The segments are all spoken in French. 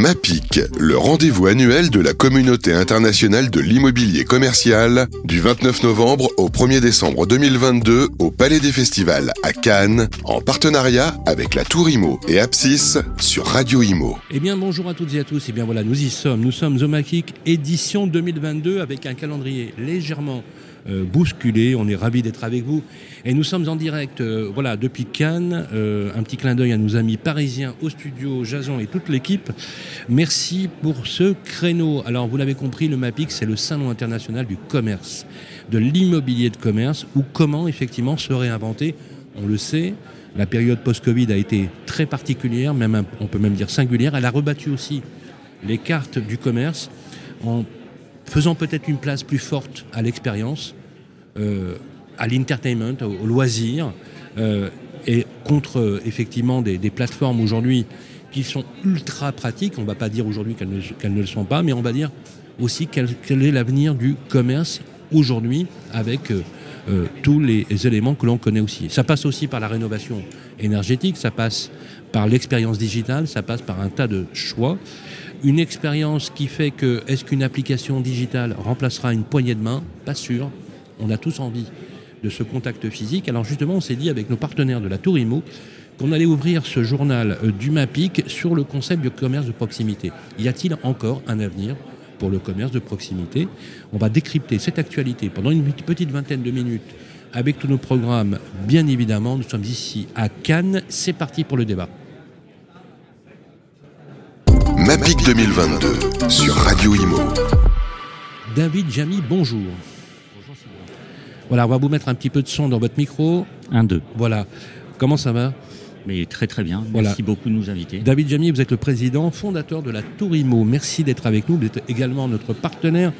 MAPIC, le rendez-vous annuel de la communauté internationale de l'immobilier commercial, du 29 novembre au 1er décembre 2022 au Palais des Festivals à Cannes, en partenariat avec la Tour Imo et Apsis sur Radio Imo. Eh bien bonjour à toutes et à tous, et eh bien voilà, nous y sommes, nous sommes au MAPIC édition 2022 avec un calendrier légèrement euh, bousculé. On est ravis d'être avec vous. Et nous sommes en direct euh, voilà, depuis Cannes. Euh, un petit clin d'œil à nos amis parisiens au studio, Jason et toute l'équipe. Merci pour ce créneau. Alors, vous l'avez compris, le MAPIC, c'est le salon international du commerce, de l'immobilier de commerce, ou comment effectivement se réinventer. On le sait, la période post-Covid a été très particulière, même on peut même dire singulière. Elle a rebattu aussi les cartes du commerce en faisant peut-être une place plus forte à l'expérience, à l'entertainment, au, loisir, euh, et contre euh, effectivement des, plateformes aujourd'hui qui sont ultra pratiques. On ne va pas dire aujourd'hui qu'elles ne, ne, le sont pas, mais on va dire aussi quel, est l'avenir du commerce aujourd'hui avec tous les éléments que l'on connaît aussi. Ça passe aussi par la rénovation énergétique, ça passe par l'expérience digitale, ça passe par un tas de choix une expérience qui fait que est-ce qu'une application digitale remplacera une poignée de main? Pas sûr. On a tous envie de ce contact physique. Alors justement, on s'est dit avec nos partenaires de la Tour Imo qu'on allait ouvrir ce journal euh, du MAPIC sur le concept du commerce de proximité. Y a-t-il encore un avenir pour le commerce de proximité? On va décrypter cette actualité pendant une petite vingtaine de minutes avec tous nos programmes. Bien évidemment, nous sommes ici à Cannes. C'est parti pour le débat. MAPIC 2022 sur Radio Imo. David Jamy, bonjour. Voilà, on va vous mettre un petit peu de son dans votre micro. Un, deux. Voilà. Comment ça va? Mais très très bien. Merci beaucoup de nous inviter. David Jamy, vous êtes le président, fondateur de la Tour Imo. Merci d'être avec nous. Vous êtes également notre partenaire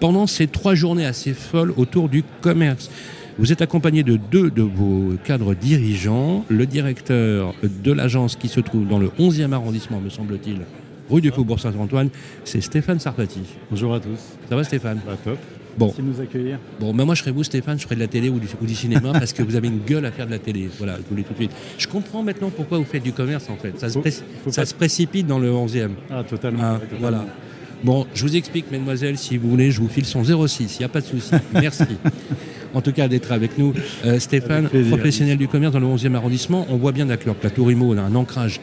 pendant ces trois journées assez folles autour du commerce. Vous êtes accompagné de deux de vos cadres dirigeants, le directeur de l'agence qui se trouve dans le 11e arrondissement, me semble-t-il, rue du Faubourg Saint-Antoine, c'est Stéphane Sarpati. Bonjour à tous. Ça va Stéphane? Bah, Top. Bon. Merci de nous accueillir. Bon, moi je serais vous Stéphane, je ferais de la télé ou du, cinéma parce que vous avez une gueule à faire de la télé. Voilà, je voulais tout de suite. Je comprends maintenant pourquoi vous faites du commerce en fait. Ça, se, précipite dans le 11e. Ah, totalement. Ah, voilà. Bon, je vous explique, mesdemoiselles, si vous voulez, je vous file son 06, il n'y a pas de souci. Merci. en tout cas, d'être avec nous. Euh, Stéphane, professionnel du commerce dans le 11e arrondissement, on voit bien d'accord que la Tour Imo a un ancrage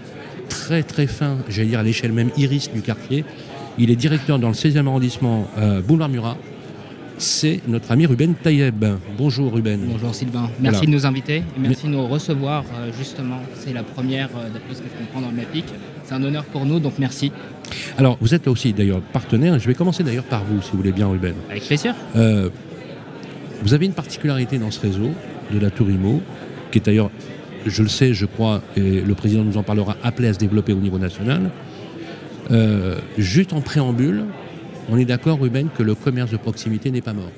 très très fin, j'allais dire à l'échelle même iris du quartier. Il est directeur dans le 16e arrondissement euh, Boulevard Murat. C'est notre ami Ruben Tayeb. Bonjour Ruben. Bonjour Sylvain. Merci de nous inviter et merci de nous recevoir euh, justement. C'est la première, euh, d'après ce que je comprends dans le MAPIC. C'est un honneur pour nous, donc merci. Alors, vous êtes aussi d'ailleurs partenaire. Je vais commencer d'ailleurs par vous, si vous voulez bien, Ruben. Avec plaisir. vous avez une particularité dans ce réseau de la Tourimo, qui est d'ailleurs je le sais, je crois, et le président nous en parlera, appelé à se développer au niveau national. Euh, juste en préambule, on est d'accord, Ruben, que le commerce de proximité n'est pas mort.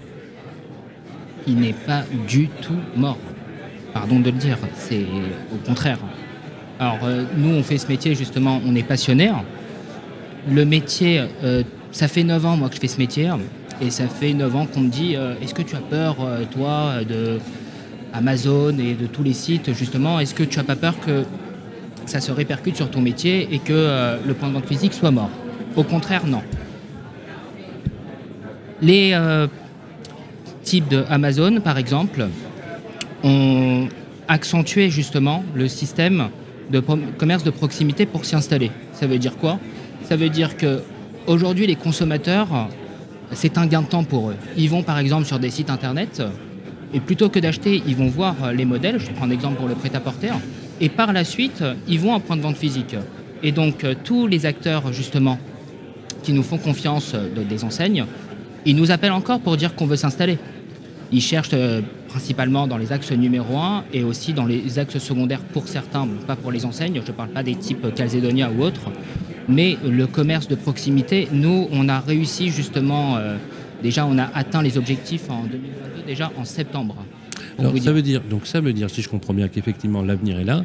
Il n'est pas du tout mort. Pardon de le dire, c'est au contraire. Alors, euh, nous, on fait ce métier, justement, on est passionné. Le métier, euh, ça fait 9 ans, moi, que je fais ce métier. Et ça fait 9 ans qu'on me dit, est-ce que tu as peur, toi, de Amazon et de tous les sites, justement, est-ce que tu n'as pas peur que ça se répercute sur ton métier et que euh, le point de vente physique soit mort? Au contraire, non. Les euh, types de Amazon, par exemple, ont accentué justement le système de commerce de proximité pour s'y installer. Ça veut dire quoi? Ça veut dire que aujourd'hui les consommateurs, c'est un gain de temps pour eux. Ils vont par exemple sur des sites internet, et plutôt que d'acheter, ils vont voir euh, les modèles, je prends un exemple pour le prêt-à-porter, et par la suite, ils vont un point de vente physique. Et donc, euh, tous les acteurs, justement, qui nous font confiance euh, des enseignes, ils nous appellent encore pour dire qu'on veut s'installer. Ils cherchent principalement dans les axes numéro 1 et aussi dans les axes secondaires pour certains, pas pour les enseignes, je ne parle pas des types Calzedonia ou autres, mais le commerce de proximité, nous, on a réussi justement Déjà, on a atteint les objectifs en 2022, déjà en septembre. Alors, ça veut dire, donc ça veut dire, si je comprends bien, qu'effectivement l'avenir est là.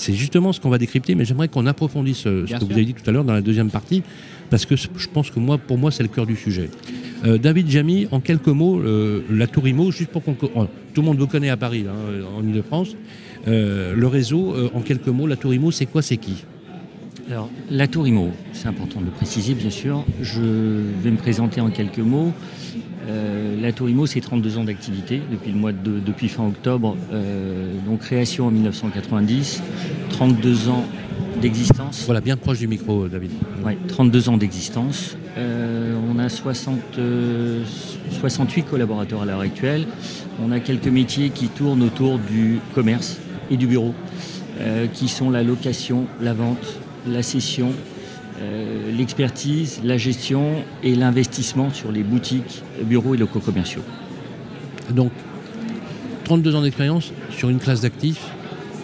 C'est justement ce qu'on va décrypter, mais j'aimerais qu'on approfondisse ce, que vous avez dit tout à l'heure dans la deuxième partie, parce que je pense que moi, pour moi, c'est le cœur du sujet. Euh, David Jamy, en quelques mots, euh, la Tour Imo, juste pour qu'on... Oh, tout le monde vous connaît à Paris, hein, en Ile-de-France. Euh, le réseau, en quelques mots, la Tour Imo, c'est quoi, c'est qui? Alors, la Tour Imo, c'est important de le préciser, bien sûr. Je vais me présenter en quelques mots. Euh, la Tour Imo, c'est 32 ans d'activité depuis, le mois de, depuis fin octobre. Euh, donc, création en 1990, 32 ans d'existence. Voilà, bien proche du micro, David. Oui, 32 ans d'existence. Euh, on a 60, 68 collaborateurs à l'heure actuelle. On a quelques métiers qui tournent autour du commerce et du bureau, qui sont la location, la vente, la cession, euh, l'expertise, la gestion et l'investissement sur les boutiques, bureaux et locaux commerciaux. Donc, 32 ans d'expérience sur une classe d'actifs,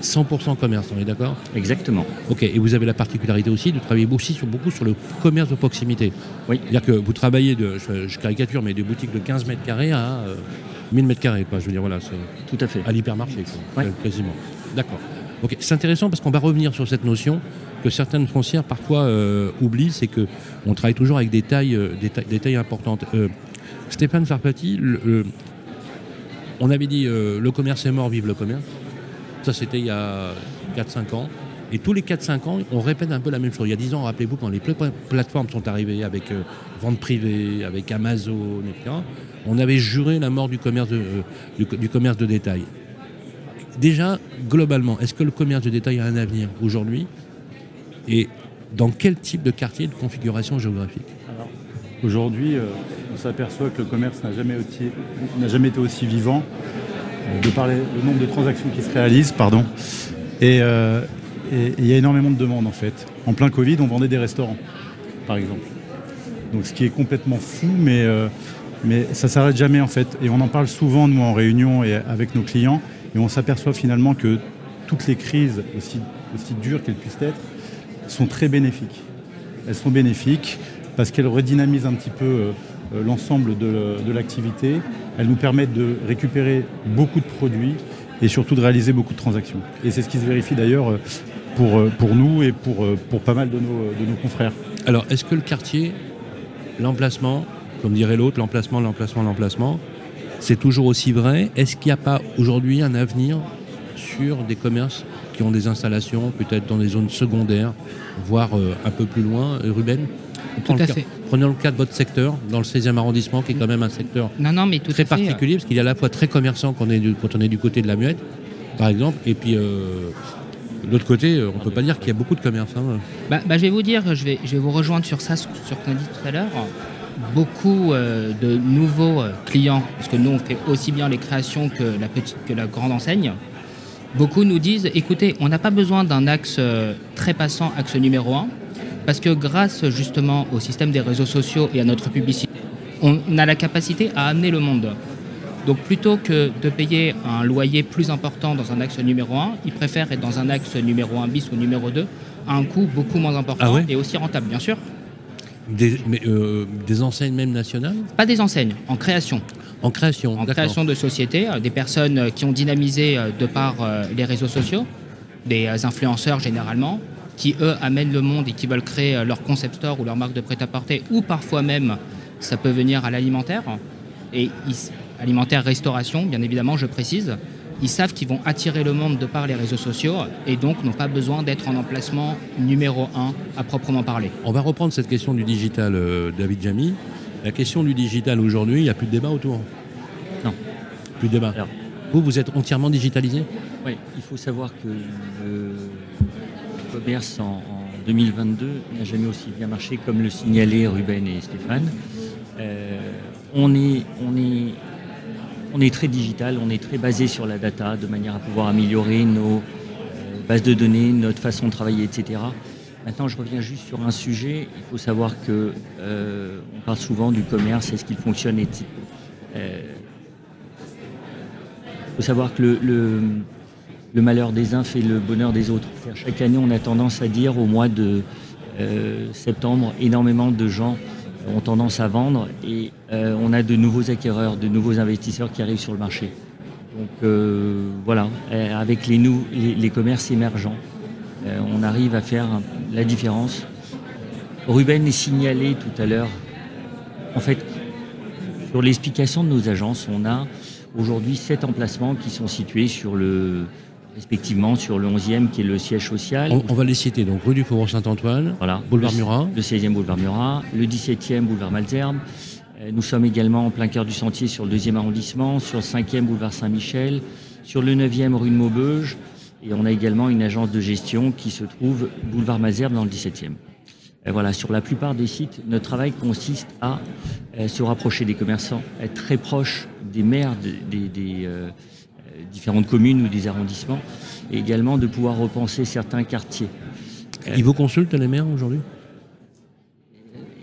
100% commerce, on est d'accord? Exactement. Ok, et vous avez la particularité aussi de travailler aussi sur, beaucoup sur le commerce de proximité. Oui. C'est-à-dire que vous travaillez, de, je, caricature, mais des boutiques de 15 mètres carrés à 1000 euh, mètres carrés, quoi. Je veux dire, voilà, c'est. Tout à fait. À l'hypermarché, quasiment. D'accord. Ok, c'est intéressant parce qu'on va revenir sur cette notion que certaines foncières parfois euh, oublient, c'est que on travaille toujours avec des tailles, euh, des, tailles, importantes. Euh, Stéphane Farpati, on avait dit le commerce est mort, vive le commerce. Ça c'était il y a 4-5 ans. Et tous les 4-5 ans, on répète un peu la même chose. Il y a 10 ans, rappelez-vous, quand les plateformes sont arrivées avec vente privée, avec Amazon, etc., on avait juré la mort du commerce du commerce de détail. Déjà, globalement, est-ce que le commerce de détail a un avenir aujourd'hui Et dans quel type de quartier, de configuration géographique Aujourd'hui, euh, on s'aperçoit que le commerce n'a jamais, été aussi vivant, de par le nombre de transactions qui se réalisent, pardon. Euh, et il y a énormément de demandes en fait. En plein Covid, on vendait des restaurants, par exemple. Donc ce qui est complètement fou, mais, euh, mais ça s'arrête jamais en fait. Et on en parle souvent, nous, en réunion et avec nos clients. Et on s'aperçoit finalement que toutes les crises, aussi, dures qu'elles puissent être, sont très bénéfiques. Elles sont bénéfiques parce qu'elles redynamisent un petit peu euh, l'ensemble de, l'activité. Elles nous permettent de récupérer beaucoup de produits et surtout de réaliser beaucoup de transactions. Et c'est ce qui se vérifie d'ailleurs euh, pour, euh, nous et pour, pas mal de nos confrères. Alors, est-ce que le quartier, l'emplacement, comme dirait l'autre, l'emplacement, l'emplacement, l'emplacement, c'est toujours aussi vrai. Est-ce qu'il n'y a pas aujourd'hui un avenir sur des commerces qui ont des installations peut-être dans des zones secondaires, voire euh, un peu plus loin, euh, Ruben? Tout à fait. Prenons le cas de votre secteur, dans le 16e arrondissement, qui est quand même un secteur non, non, mais très particulier, parce qu'il y a à la fois très commerçant quand on est du, quand on est du côté de la muette, par exemple, et puis euh, de l'autre côté, on ne peut pas dire qu'il y a beaucoup de commerce. Hein. Bah, bah, je vais vous dire, je vais, je vais vous rejoindre sur ça, sur ce qu'on a dit tout à l'heure beaucoup euh, de nouveaux euh, clients, parce que nous on fait aussi bien les créations que la, petite, que la grande enseigne, beaucoup nous disent écoutez, on n'a pas besoin d'un axe euh, très passant, axe numéro un, parce que grâce justement au système des réseaux sociaux et à notre publicité, on a la capacité à amener le monde. Donc plutôt que de payer un loyer plus important dans un axe numéro 1, ils préfèrent être dans un axe numéro 1 bis ou numéro 2 à un coût beaucoup moins important ah et aussi rentable, bien sûr. Des, mais, euh, des enseignes même nationales Pas des enseignes, en création. En création, En création de sociétés, euh, des personnes euh, qui ont dynamisé de par les réseaux sociaux, des influenceurs généralement, qui eux amènent le monde et qui veulent créer leur concept store ou leur marque de prêt-à-porter, ou parfois même ça peut venir à l'alimentaire, et alimentaire restauration, bien évidemment, je précise ils savent qu'ils vont attirer le monde de par les réseaux sociaux et donc n'ont pas besoin d'être en emplacement numéro un à proprement parler. On va reprendre cette question du digital, euh, David Jamy. La question du digital aujourd'hui, il n'y a plus de débat autour Non. Plus de débat. vous, vous êtes entièrement digitalisé? Oui, il faut savoir que le commerce en, 2022 n'a jamais aussi bien marché comme le signalaient Ruben et Stéphane. Euh, on est, on est on est très digital, on est très basé sur la data de manière à pouvoir améliorer nos euh, bases de données, notre façon de travailler, etc. Maintenant, je reviens juste sur un sujet. Il faut savoir que euh, on parle souvent du commerce, est-ce qu'il fonctionne Il euh, faut savoir que le, le, malheur des uns fait le bonheur des autres. Chaque année, on a tendance à dire au mois de septembre, énormément de gens ont tendance à vendre et euh, on a de nouveaux acquéreurs, de nouveaux investisseurs qui arrivent sur le marché. Donc euh, voilà, euh, avec les, les, commerces émergents, on arrive à faire la différence. Ruben est signalé tout à l'heure. En fait, sur l'explication de nos agences, on a aujourd'hui sept emplacements qui sont situés sur le respectivement sur le 11e qui est le siège social. On, on va les citer, donc rue du Faubourg Saint-Antoine, Voilà. boulevard le, Murat. Le 16e boulevard Murat, le 17e boulevard Malzerbe. Euh, Nous sommes également en plein cœur du sentier sur le 2e arrondissement, sur le 5e boulevard Saint-Michel, sur le 9e rue de Maubeuge. Et on a également une agence de gestion qui se trouve boulevard Malzerbe dans le 17e. Et voilà, sur la plupart des sites, notre travail consiste à euh, se rapprocher des commerçants, être très proche des maires de- des, des, euh, euh, différentes communes ou des arrondissements, et également de pouvoir repenser certains quartiers. Ils vous consultent les maires aujourd'hui?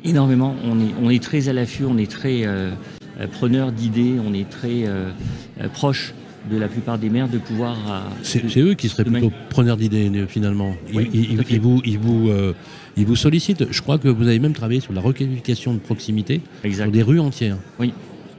Énormément. On est, on est très à l'affût, on est très euh, euh, preneur d'idées, on est très euh, euh, proche de la plupart des maires de pouvoir. euh, C'est eux qui seraient plutôt preneurs d'idées finalement. Ils, Oui, vous, ils, vous, euh, ils vous sollicitent. Je crois que vous avez même travaillé sur la requalification de proximité Exact. sur des rues entières. Oui.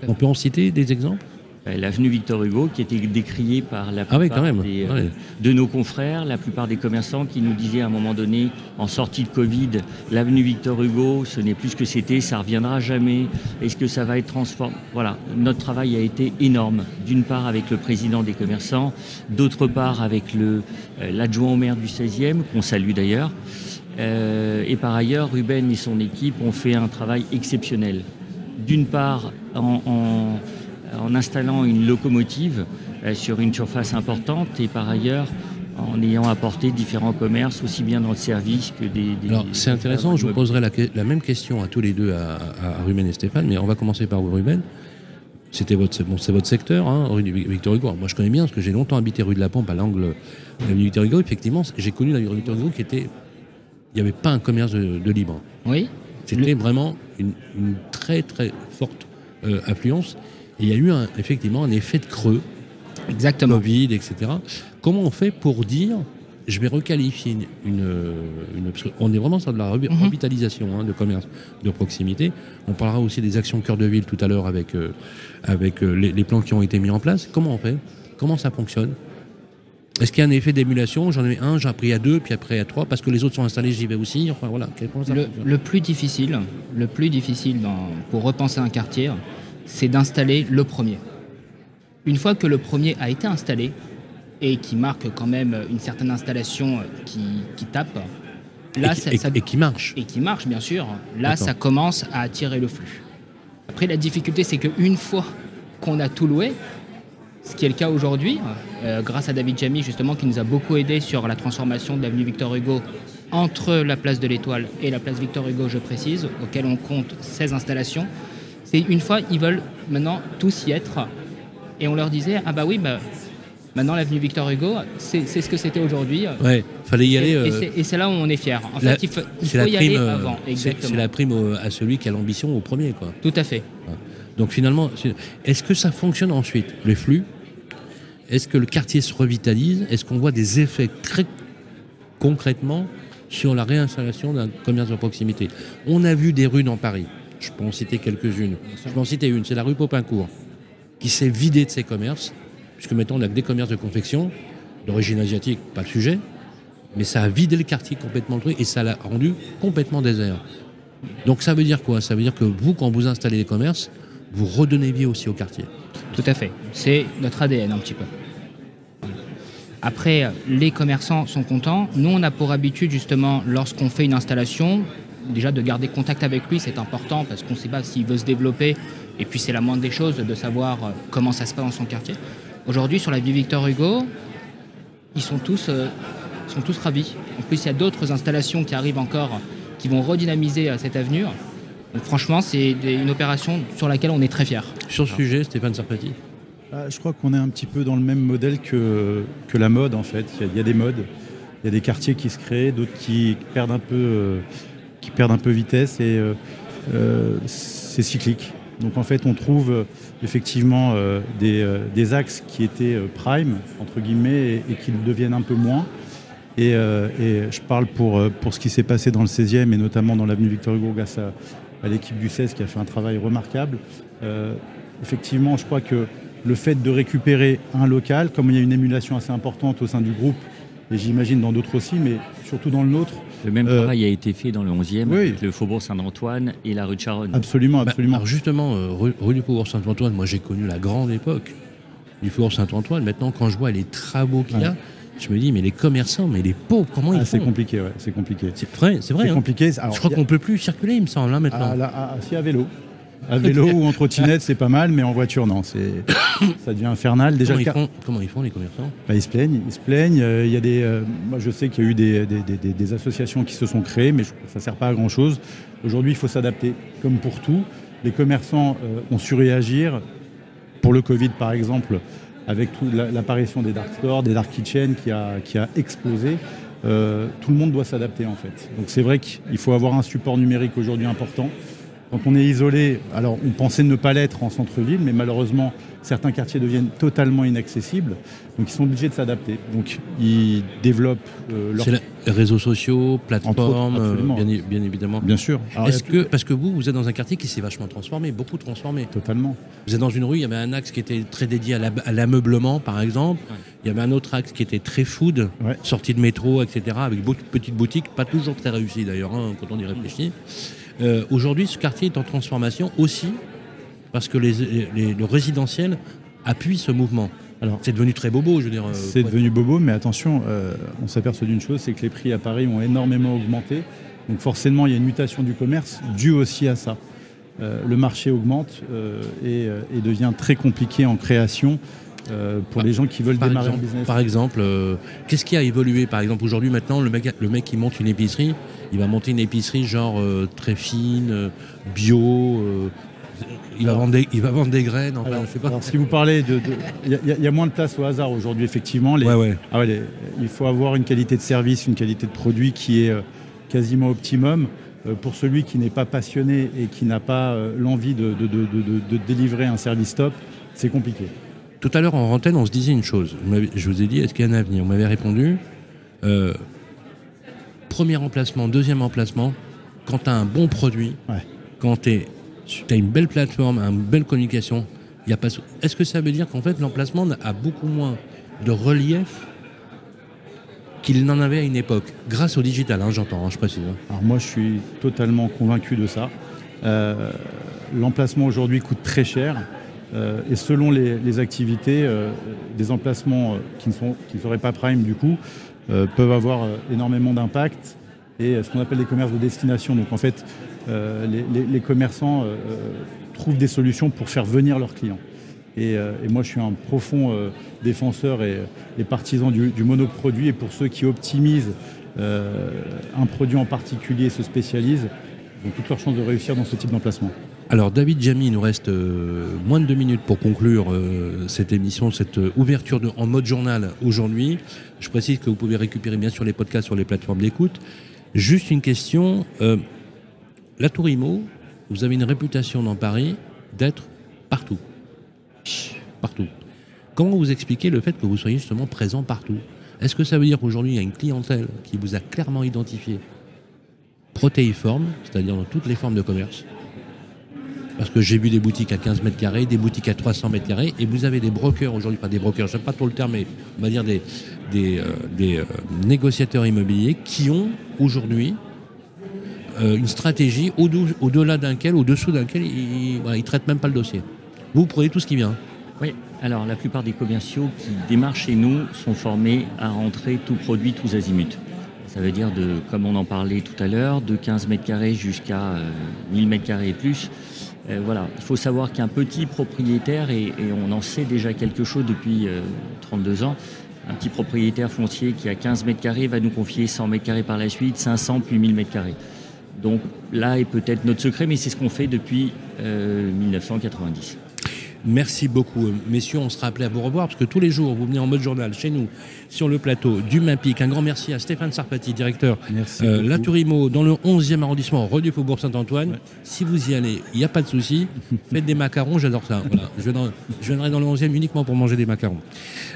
On peut en citer des exemples? L'avenue Victor Hugo, qui était décriée par la Ah oui, plupart quand même. des, euh, Ouais. de nos confrères, la plupart des commerçants qui nous disaient à un moment donné, en sortie de Covid, l'avenue Victor Hugo, ce n'est plus ce que c'était, ça reviendra jamais. Est-ce que ça va être transformé Voilà, notre travail a été énorme. D'une part avec le président des commerçants, d'autre part avec le, euh, l'adjoint au maire du 16e, qu'on salue d'ailleurs. Euh, et par ailleurs, Ruben et son équipe ont fait un travail exceptionnel. D'une part, en, en- en installant une locomotive euh, sur une surface importante et par ailleurs en ayant apporté différents commerces, aussi bien dans le service que des... des- Alors c'est intéressant, je vous poserai la, même question à tous les deux, à, à- à Ruben et Stéphane, mais on va commencer par vous Ruben. C'était votre, bon, c'est votre secteur, hein, rue Victor Hugo. Alors, moi je connais bien parce que j'ai longtemps habité rue de la Pompe à l'angle de l'avenue Victor Hugo. Effectivement, j'ai connu la rue Victor Hugo qui était... Il n'y avait pas un commerce de, de libre. Oui, C'était vraiment une, une très très forte euh, affluence. Il y a eu un- effectivement un effet de creux, exactement. Covid, etc. Comment on fait pour dire, je vais requalifier une... une, une- parce qu'on est vraiment sur de la Mhm. revitalisation hein, de commerce de proximité. On parlera aussi des actions cœur de ville tout à l'heure avec, euh, avec euh, les, les plans qui ont été mis en place. Comment on fait? Comment ça fonctionne? Est-ce qu'il y a un effet d'émulation? J'en ai un, j'ai appris à deux, puis après à trois, parce que les autres sont installés, j'y vais aussi. Enfin voilà, ça Le, plus difficile, le plus difficile dans- pour repenser un quartier, c'est d'installer le premier. Une fois que le premier a été installé et qui marque quand même une certaine installation qui, qui tape, là, et, qui- ça- et- ça- et qui marche. et qui marche bien sûr, là ça commence à attirer le flux. Après la difficulté c'est qu'une fois qu'on a tout loué, ce qui est le cas aujourd'hui, euh, grâce à David Jamy justement qui nous a beaucoup aidé sur la transformation de l'avenue Victor Hugo entre la place de l'Étoile et la place Victor Hugo, je précise, auquel on compte 16 installations. C'est une fois ils veulent maintenant tous y être et on leur disait ah bah oui bah maintenant l'avenue Victor Hugo c'est ce que c'était aujourd'hui. Ouais, fallait y aller. Et- et euh, c'est- et c'est là où on est fier. En la- fait, il faut, il c'est faut la y prime, aller euh, avant. c'est- Exactement. C'est la prime au- à celui qui a l'ambition au premier, quoi. Tout à fait. Donc finalement, est-ce que ça fonctionne ensuite Les flux? Est-ce que le quartier se revitalise? Est-ce qu'on voit des effets très concrètement sur la réinstallation d'un commerce de proximité? On a vu des rues dans Paris. Je peux en citer quelques-unes. Je peux en citer une, c'est la rue Popincourt, qui s'est vidée de ses commerces, puisque maintenant on n'a que des commerces de confection, d'origine asiatique, pas le sujet, mais ça a vidé le quartier complètement le truc et ça l'a rendu complètement désert. Donc ça veut dire quoi? Ça veut dire que vous, quand vous installez les commerces, vous redonnez vie aussi au quartier. Tout à fait. C'est notre ADN un petit peu. Après, les commerçants sont contents. Nous, on a pour habitude, justement, lorsqu'on fait une installation, déjà de garder contact avec lui, c'est important parce qu'on ne sait pas s'il veut se développer. Et puis, c'est la moindre des choses de savoir euh, comment ça se passe dans son quartier. Aujourd'hui, sur la vie Victor Hugo, ils sont tous, euh, sont tous ravis. En plus, il y a d'autres installations qui arrivent encore qui vont redynamiser euh, cette avenue. Donc, franchement, c'est une opération sur laquelle on est très fiers. Sur ce sujet, Stéphane Sarpati Ah, Je crois qu'on est un petit peu dans le même modèle que, que la mode en fait. Il y, a, il y a des modes, il y a des quartiers qui se créent, d'autres qui perdent un peu, euh, qui perdent un peu vitesse et euh, euh, c'est cyclique. Donc en fait, on trouve euh, effectivement des, axes qui étaient prime entre guillemets et, qui le deviennent un peu moins. Et, je parle pour, pour ce qui s'est passé dans le 16e et notamment dans l'avenue Victor Hugo grâce à, l'équipe du 16 qui a fait un travail remarquable. Effectivement, je crois que le fait de récupérer un local, comme il y a une émulation assez importante au sein du groupe, et j'imagine dans d'autres aussi, mais surtout dans le nôtre, Le même Euh, travail a été fait dans le 11e, oui. avec le Faubourg Saint-Antoine et la rue de Charonne. absolument, Bah, absolument. alors justement, euh, rue, rue du Faubourg Saint-Antoine, moi j'ai connu la grande époque du Faubourg Saint-Antoine. Maintenant, quand je vois les travaux qu'il y a, je me dis, mais les commerçants, mais les pauvres, comment Ah, ils c'est font compliqué, ouais, c'est compliqué. C'est vrai, c'est vrai. C'est hein. compliqué. Alors, je crois a- qu'on peut plus circuler, il me semble, hein, maintenant. Ah, là, ah, si à vélo. À vélo ou en trottinette, c'est pas mal, mais en voiture, non. C'est, ça devient infernal. Déjà, comment, ils car- font, comment ils font, les commerçants? Bah, ils se plaignent. Ils se plaignent. Euh, Il y a des, euh, moi, je sais qu'il y a eu des, des- des- des- associations qui se sont créées, mais je- ça sert pas à grand chose. Aujourd'hui, il faut s'adapter, comme pour tout. Les commerçants euh, ont su réagir. Pour le Covid, par exemple, avec l'apparition des dark stores, des dark kitchens qui a, qui a explosé. euh, tout le monde doit s'adapter en fait. Donc c'est vrai qu'il faut avoir un support numérique aujourd'hui important. Quand on est isolé, alors on pensait ne pas l'être en centre-ville, mais malheureusement certains quartiers deviennent totalement inaccessibles, donc ils sont obligés de s'adapter. Donc ils développent euh, leur... C'est la- les réseaux sociaux, plateformes, euh, bien, évidemment. Bien sûr. Est-ce que, parce que vous, vous êtes dans un quartier qui s'est vachement transformé, beaucoup transformé. Totalement. Vous êtes dans une rue, il y avait un axe qui était très dédié à la- à l'ameublement, par exemple. Il y avait un autre axe qui était très food, Ouais. sortie de métro, etc., avec beaucoup de petites boutiques, pas toujours très réussies d'ailleurs, hein, quand on y réfléchit. Euh, Aujourd'hui, ce quartier est en transformation aussi parce que les- les- le résidentiel appuie ce mouvement. Alors, C'est devenu très bobo, je veux dire. euh, C'est devenu bobo, mais attention, euh, on s'aperçoit d'une chose, c'est que les prix à Paris ont énormément augmenté. Donc forcément, il y a une mutation du commerce due aussi à ça. Euh, le marché augmente euh, et, et devient très compliqué en création euh, pour les gens qui veulent démarrer exemple, un business. par exemple, euh, qu'est-ce qui a évolué Par exemple, aujourd'hui, maintenant, le mec, le mec qui monte une épicerie, il va monter une épicerie genre euh, très fine, euh, bio. euh, il, va vendre des, il va vendre des graines. Enfin, Alors, je sais pas. alors, si vous parlez de... Il y, y a- moins de place au hasard aujourd'hui, effectivement. Les- ouais, ouais. Ah ouais, les- il faut avoir une qualité de service, une qualité de produit qui est euh, quasiment optimum. Euh, pour celui qui n'est pas passionné et qui n'a pas l'envie de- de- de- de délivrer un service top, c'est compliqué. Tout à l'heure en antenne, on se disait une chose. Je vous ai dit, est-ce qu'il y a un avenir? On m'avait répondu, euh, premier emplacement, deuxième emplacement, quand tu as un bon produit, Ouais. quand tu as une belle plateforme, une belle communication, il y a pas. Est-ce que ça veut dire qu'en fait l'emplacement a beaucoup moins de relief qu'il n'en avait à une époque? Grâce au digital, hein, j'entends, hein, je précise. hein. Alors moi, je suis totalement convaincu de ça. Euh, L'emplacement aujourd'hui coûte très cher. Euh, et selon les, activités, euh, des emplacements euh, qui ne, sont, qui ne seraient pas prime du coup, peuvent avoir énormément d'impact. Et ce qu'on appelle les commerces de destination. Donc en fait, les, commerçants trouvent des solutions pour faire venir leurs clients. Et, et moi, je suis un profond défenseur et, et partisan du, du monoproduit. Et pour ceux qui optimisent un produit en particulier, se spécialisent, ils ont toutes leurs chances de réussir dans ce type d'emplacement. Alors David Jamy, il nous reste euh, moins de deux minutes pour conclure euh, cette émission, cette euh, ouverture en mode journal aujourd'hui. Je précise que vous pouvez récupérer bien sûr les podcasts sur les plateformes d'écoute. Juste une question. la Tour Imo, vous avez une réputation dans Paris d'être partout. Partout. Comment vous expliquez le fait que vous soyez justement présent partout? Est-ce que ça veut dire qu'aujourd'hui il y a une clientèle qui vous a clairement identifié protéiforme, c'est-à-dire dans toutes les formes de commerce? Parce que j'ai vu des boutiques à 15 mètres carrés, des boutiques à 300 mètres carrés, et vous avez des brokers aujourd'hui, pas des brokers, sais pas trop le terme, mais on va dire des, euh, euh, négociateurs immobiliers qui ont aujourd'hui euh, une stratégie au-delà d'un-quel, au-dessous d'un-quel, ils, voilà, ils traitent même pas le dossier. Vous, prenez tout ce qui vient. Oui, alors la plupart des commerciaux qui démarrent chez nous sont formés à rentrer tout produit, tous azimuts. Ça veut dire, de, comme on en parlait tout à l'heure, de 15 mètres carrés jusqu'à euh, 1000 mètres carrés et plus. Euh, voilà, il faut savoir qu'un petit propriétaire, et, et on en sait déjà quelque chose depuis euh, 32 ans, un petit propriétaire foncier qui a 15 mètres carrés va nous confier 100 mètres carrés par la suite, 500 puis 1000 mètres carrés. Donc là est peut-être notre secret, mais c'est ce qu'on fait depuis euh, 1990. Merci beaucoup, messieurs. On sera appelé à vous revoir parce que tous les jours, vous venez en mode journal chez nous, sur le plateau du Mapic. Un grand merci à Stéphane Sarpati, directeur Merci. Euh, beaucoup. la Tour Imo, dans le 11e arrondissement, rue du Faubourg Saint-Antoine. Si vous y allez, il n'y a pas de souci. Faites des macarons, j'adore ça. Voilà. Je, viendrai, je viendrai dans le 11e uniquement pour manger des macarons.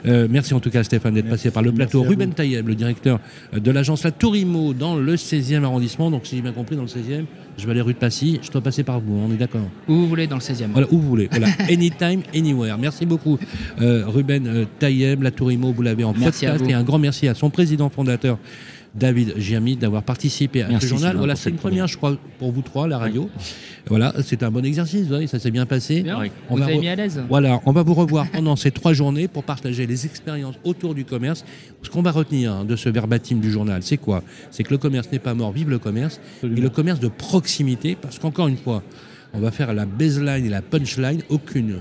Euh, merci en tout cas, Stéphane, d'être passé par le plateau. Ruben. Taïeb, le directeur de l'agence La Tour Imo, dans le 16e arrondissement. Donc, si j'ai bien compris, dans le 16e, je vais aller rue de Passy. Je dois passer par vous, on est d'accord Où vous voulez dans le 16e. voilà, où vous voulez. Voilà. Anytime, anywhere. Merci beaucoup, euh, Ruben euh, Taïeb, La Tour Imo, vous l'avez en Merci podcast. Et un grand merci à son président fondateur, David Giami d'avoir participé à Merci, ce journal. Voilà, c'est une première, je crois, pour vous trois, la radio. Voilà, c'est un bon exercice, ça s'est bien passé. Bien. On vous va avez mis à l'aise. Voilà, on va vous revoir pendant ces trois journées pour partager les expériences autour du commerce. Ce qu'on va retenir hein, de ce verbatim du journal, c'est quoi? C'est que le commerce n'est pas mort, vive le commerce, et le commerce de proximité, parce qu'encore une fois, on va faire la baseline et la punchline, aucune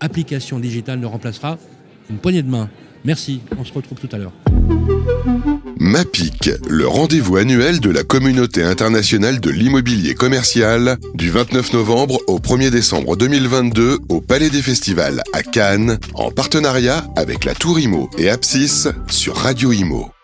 application digitale ne remplacera une poignée de main. Merci, on se retrouve tout à l'heure. MAPIC, le rendez-vous annuel de la communauté internationale de l'immobilier commercial, du 29 novembre au 1er décembre 2022 au Palais des Festivals à Cannes, en partenariat avec la Tour Imo et Apsis sur Radio Imo.